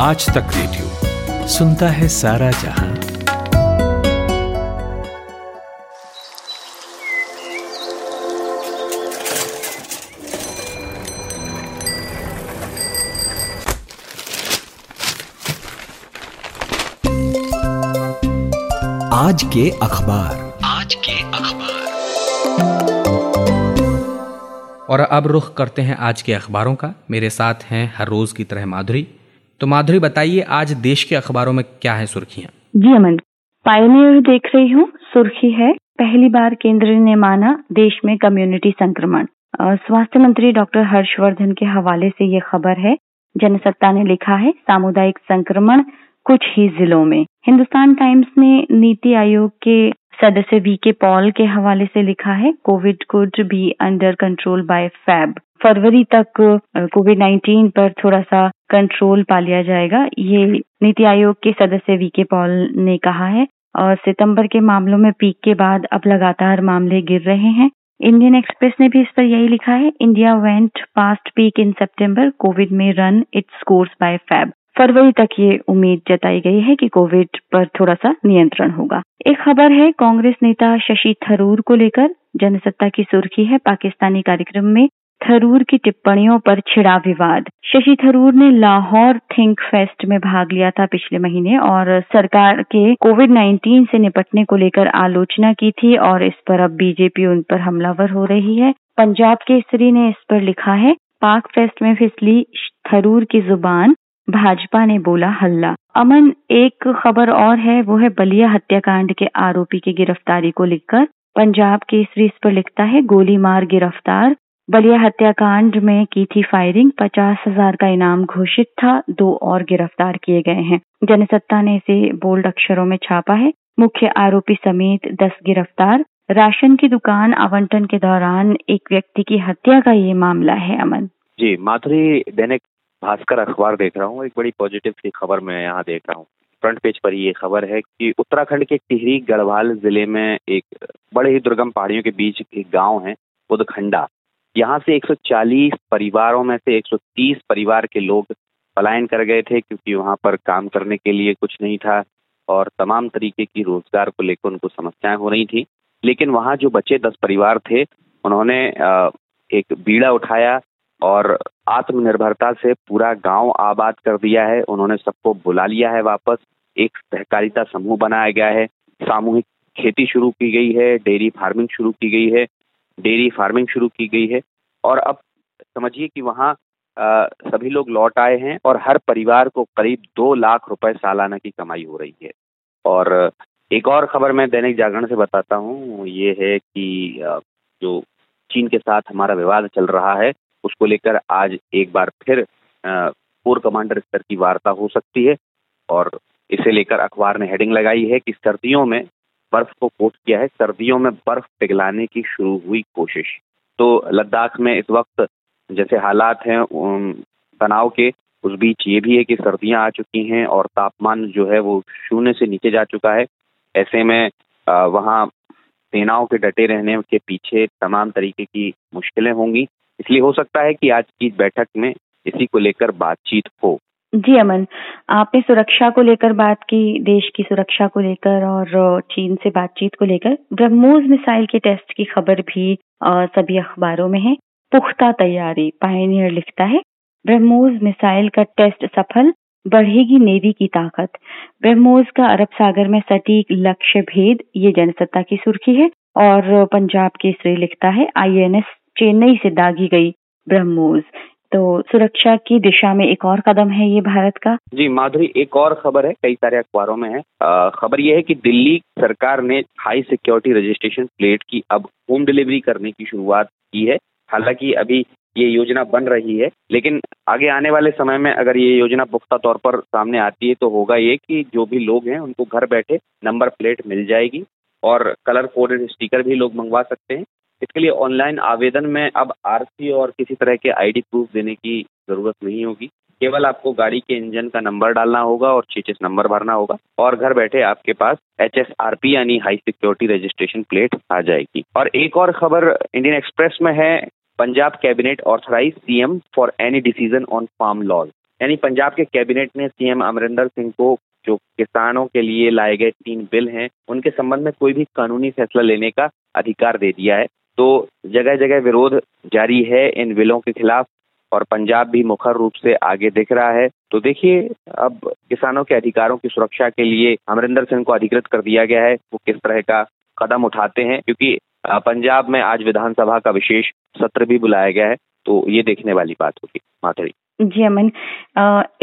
आज तक रेडियो सुनता है सारा जहाँ। आज के अखबार। आज के अखबार। और अब रुख करते हैं आज के अखबारों का। मेरे साथ हैं हर रोज की तरह माधुरी। तो माधुरी, बताइए आज देश के अखबारों में क्या है सुर्खियाँ? जी अमन पायनियर देख रही हूँ, सुर्खी है, पहली बार केंद्र ने माना देश में कम्युनिटी संक्रमण। स्वास्थ्य मंत्री डॉक्टर हर्षवर्धन के हवाले से ये खबर है, जनसत्ता ने लिखा है, सामुदायिक संक्रमण कुछ ही जिलों में। हिंदुस्तान टाइम्स ने नीति आयोग के सदस्य वी के पॉल के हवाले से लिखा है, covid could be under control by Feb. फरवरी तक कोविड 19 पर थोड़ा सा कंट्रोल पा लिया जाएगा। ये नीति आयोग के सदस्य वी के पॉल ने कहा है और सितंबर के मामलों में पीक के बाद अब लगातार मामले गिर रहे हैं। इंडियन एक्सप्रेस ने भी इस पर यही लिखा है, India went past peak in September covid may run its course by Feb फरवरी तक ये उम्मीद जताई गई है कि कोविड पर थोड़ा सा नियंत्रण होगा। एक खबर है, कांग्रेस नेता शशि थरूर को लेकर जनसत्ता की सुर्खी है। पाकिस्तानी कार्यक्रम में थरूर की टिप्पणियों पर छिड़ा विवाद। शशि थरूर ने लाहौर थिंक फेस्ट में भाग लिया था पिछले महीने और सरकार के कोविड 19 से निपटने को लेकर आलोचना की थी और इस पर अब बीजेपी उन पर हमलावर हो रही है। पंजाब केसरी ने इस पर लिखा है, पाक फेस्ट में फिसली थरूर की ज़ुबान, भाजपा ने बोला हल्ला। अमन, एक खबर और है, वो है बलिया हत्याकांड के आरोपी की गिरफ्तारी को लिखकर पंजाब केसरी इस पर लिखता है, गोली मार गिरफ़्तार बलिया हत्याकांड में की थी फायरिंग पचास हज़ार का इनाम घोषित था, दो और गिरफ़्तार किए गए हैं। जनसत्ता ने इसे बोल्ड अक्षरों में छापा है। मुख्य आरोपी समेत दस गिरफ़्तार। राशन की दुकान आवंटन के दौरान एक व्यक्ति की हत्या का ये मामला है अमन। जी, माधुरी दैनिक भास्कर अखबार देख रहा हूँ। एक बड़ी पॉजिटिव सी खबर मैं यहाँ देख रहा हूँ। फ्रंट पेज पर ये खबर है कि उत्तराखंड के टिहरी गढ़वाल ज़िले में एक बड़े ही दुर्गम पहाड़ियों के बीच एक गाँव है बुदखंडा यहाँ से 140 परिवारों में से 130 परिवार के लोग पलायन कर गए थे क्योंकि वहाँ पर काम करने के लिए कुछ नहीं था और तमाम तरीके की रोज़गार को लेकर उनको समस्याएँ हो रही थी। लेकिन वहाँ जो बचे दस परिवार थे, उन्होंने एक बीड़ा उठाया और आत्मनिर्भरता से पूरा गाँव आबाद कर दिया है। उन्होंने सबको बुला लिया है वापस। एक सहकारिता समूह बनाया गया है। सामूहिक खेती शुरू की गई है, डेयरी फ़ार्मिंग शुरू की गई है। डेयरी फ़ार्मिंग शुरू की गई है और अब समझिए कि वहाँ सभी लोग लौट आए हैं और हर परिवार को करीब दो लाख रुपए सालाना की कमाई हो रही है। और एक और खबर मैं दैनिक जागरण से बताता हूँ। ये है कि जो चीन के साथ हमारा विवाद चल रहा है, उसको लेकर आज एक बार फिर कोर कमांडर स्तर की वार्ता हो सकती है और इसे लेकर अखबार ने हेडिंग लगाई है कि सर्दियों में बर्फ़ को कोट किया है। सर्दियों में बर्फ़ पिघलाने की शुरू हुई कोशिश। तो लद्दाख में इस वक्त जैसे हालात हैं तनाव के, उस बीच ये भी है कि सर्दियाँ आ चुकी हैं और तापमान जो है वो शून्य से नीचे जा चुका है। ऐसे में वहाँ सेनाओं के डटे रहने के पीछे तमाम तरीके की मुश्किलें होंगी। इसलिए हो सकता है कि आज की बैठक में इसी को लेकर बातचीत हो। जी अमन, आपने सुरक्षा को लेकर बात की, देश की सुरक्षा को लेकर और चीन से बातचीत को लेकर। ब्रह्मोस मिसाइल के टेस्ट की खबर भी सभी अखबारों में है। पुख्ता तैयारी, पायनियर लिखता है। ब्रह्मोस मिसाइल का टेस्ट सफल, बढ़ेगी नेवी की ताकत। ब्रह्मोस का अरब सागर में सटीक लक्ष्य भेद, ये जनसत्ता की सुर्खी है। और, पंजाब केसरी लिखता है आईएनएस चेन्नई से दागी गई ब्रह्मोस। तो सुरक्षा की दिशा में एक और कदम है ये भारत का? जी, माधुरी, एक और खबर है, कई सारे अखबारों में है। खबर ये है कि दिल्ली सरकार ने हाई सिक्योरिटी रजिस्ट्रेशन प्लेट की अब होम डिलीवरी करने की शुरुआत की है। हालाँकि अभी ये योजना बन रही है, लेकिन आगे आने वाले समय में अगर ये योजना पुख्ता तौर पर सामने आती है तो होगा ये कि जो भी लोग हैं, उनको घर बैठे नंबर प्लेट मिल जाएगी और कलर कोडेड स्टिकर भी लोग मंगवा सकते हैं। इसके लिए ऑनलाइन आवेदन में अब आरसी और किसी तरह के आईडी प्रूफ देने की ज़रूरत नहीं होगी। केवल आपको गाड़ी के इंजन का नंबर डालना होगा और चीचेस नंबर भरना होगा और घर बैठे आपके पास एच एस आर पी यानी हाई सिक्योरिटी रजिस्ट्रेशन प्लेट आ जाएगी। और एक और खबर इंडियन एक्सप्रेस में है, Punjab cabinet authorize CM for any decision on farm laws यानी पंजाब के कैबिनेट ने सीएम अमरिंदर सिंह को, जो किसानों के लिए लाए गए तीन बिल हैं, उनके संबंध में कोई भी कानूनी फैसला लेने का अधिकार दे दिया है। तो जगह जगह विरोध जारी है इन बिलों के खिलाफ और पंजाब भी मुखर रूप से आगे दिख रहा है। तो देखिए, अब किसानों के अधिकारों की सुरक्षा के लिए अमरिंदर सिंह को अधिकृत कर दिया गया है। वो किस तरह का कदम उठाते हैं? क्योंकि पंजाब में आज विधानसभा का विशेष सत्र भी बुलाया गया है तो ये देखने वाली बात होगी। माधुरी। जी, अमन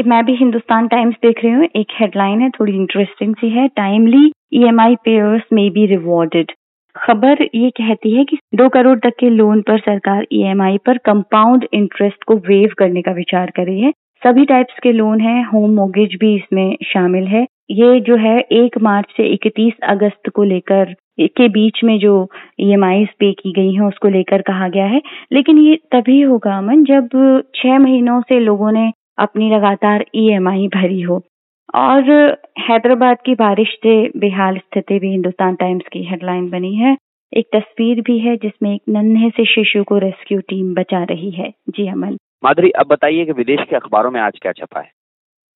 मैं भी हिंदुस्तान टाइम्स देख रही हूँ। एक हेडलाइन है, थोड़ी इंटरेस्टिंग सी है, timely E M I payers may be rewarded खबर ये कहती है कि दो करोड़ तक के लोन पर सरकार ईएमआई पर कंपाउंड इंटरेस्ट को वेव करने का विचार कर रही है। सभी टाइप्स के लोन है होम मोगेज भी इसमें शामिल है। ये जो है, एक मार्च से इकतीस अगस्त को लेकर, के बीच में जो ई पे की गई हैं, उसको लेकर कहा गया है। लेकिन ये तभी होगा अमन जब छह महीनों से लोगों ने अपनी लगातार ईएमआई भरी हो। और हैदराबाद की बारिश से बेहाल स्थिति भी हिंदुस्तान टाइम्स की हेडलाइन बनी है। एक तस्वीर भी है जिसमें एक नन्हे से शिशु को रेस्क्यू टीम बचा रही है। जी अमन। माधुरी अब बताइए कि विदेश के अखबारों में आज क्या छपा है?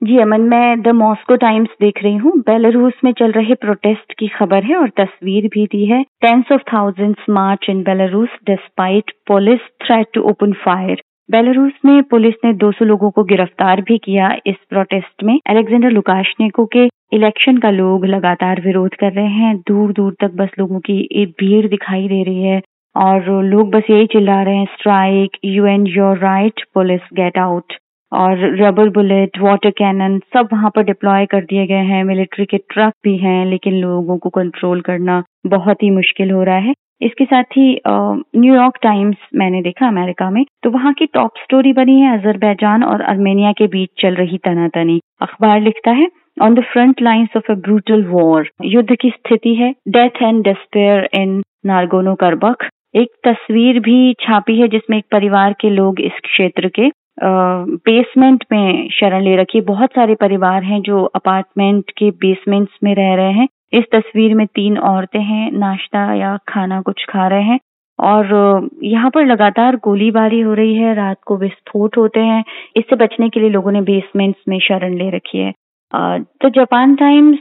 जी अमन मैं द मॉस्को टाइम्स देख रही हूँ। बेलारूस में चल रहे प्रोटेस्ट की खबर है और तस्वीर भी दी है। Tens of thousands march in Belarus despite police threat to open fire Belarus में पुलिस ने 200 लोगों को गिरफ़्तार भी किया। इस प्रोटेस्ट में अलेक्जेंडर लुकाशनेको के इलेक्शन का लोग लगातार विरोध कर रहे हैं। दूर दूर तक बस लोगों की एक भीड़ दिखाई दे रही है और लोग बस यही चिल्ला रहे हैं strike you and your right police get out और रबर बुलेट वाटर कैनन सब वहाँ पर डिप्लॉय कर दिए गए हैं। मिलिट्री के ट्रक भी हैं, लेकिन लोगों को कंट्रोल करना बहुत ही मुश्किल हो रहा है। इसके साथ ही न्यूयॉर्क टाइम्स मैंने देखा अमेरिका में तो वहाँ की टॉप स्टोरी बनी है अजरबैजान और अर्मेनिया के बीच चल रही तनातनी। अखबार लिखता है on the front lines of a brutal war युद्ध की स्थिति है death and despair in Nagorno Karabakh एक तस्वीर भी छापी है जिसमें एक परिवार के लोग इस क्षेत्र के बेसमेंट में शरण ले रखी बहुत सारे परिवार हैं जो अपार्टमेंट के बेसमेंट्स में रह रहे हैं। इस तस्वीर में तीन औरतें हैं, नाश्ता या खाना कुछ खा रहे हैं और यहाँ पर लगातार गोलीबारी हो रही है, रात को विस्फोट होते हैं इससे बचने के लिए लोगों ने बेसमेंट्स में शरण ले रखी है तो जापान टाइम्स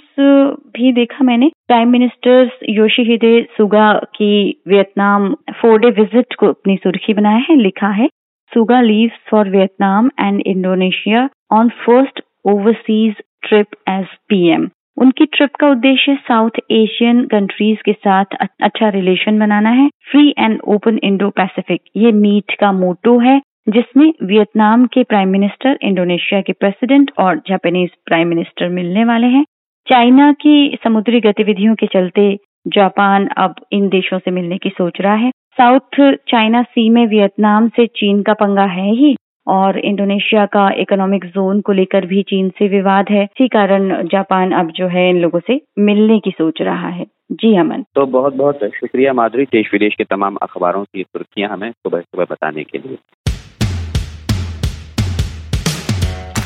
भी देखा मैंने प्राइम मिनिस्टर योशीहिदे सुगा की वियतनाम फोर डे विज़िट को अपनी सुर्खी बनाया है, लिखा है Suga leaves for Vietnam and Indonesia on first overseas trip as PM. उनकी ट्रिप का उद्देश्य साउथ एशियन कंट्रीज़ के साथ अच्छा रिलेशन बनाना है। Free and open Indo Pacific ये मीट का मोटो है, जिसमें वियतनाम के प्राइम मिनिस्टर इंडोनेशिया के प्रेसिडेंट और जापानीज प्राइम मिनिस्टर मिलने वाले हैं। चाइना की समुद्री गतिविधियों के चलते जापान अब इन देशों से मिलने की सोच रहा है। साउथ चाइना सी में वियतनाम से चीन का पंगा है ही। और इंडोनेशिया का इकोनॉमिक जोन को लेकर भी चीन से विवाद है। इसी कारण जापान अब जो है इन लोगों से मिलने की सोच रहा है। जी अमन तो बहुत बहुत शुक्रिया माधुरी। देश विदेश के तमाम अखबारों की सुर्खियाँ हमें सुबह सुबह बताने के लिए।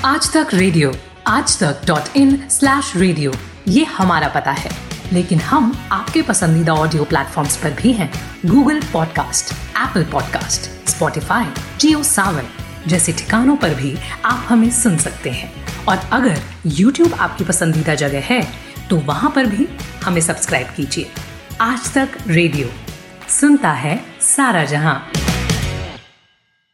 आज तक रेडियो आज तक डॉट इन स्लैश रेडियो ये हमारा पता है। लेकिन हम आपके पसंदीदा ऑडियो प्लेटफॉर्म्स पर भी हैं। Google podcast Apple podcast Spotify Jio Saavn. जैसे ठिकानों पर भी आप हमें सुन सकते हैं। और अगर YouTube आपकी पसंदीदा जगह है तो वहाँ पर भी हमें सब्सक्राइब कीजिए। आज तक रेडियो सुनता है सारा जहाँ।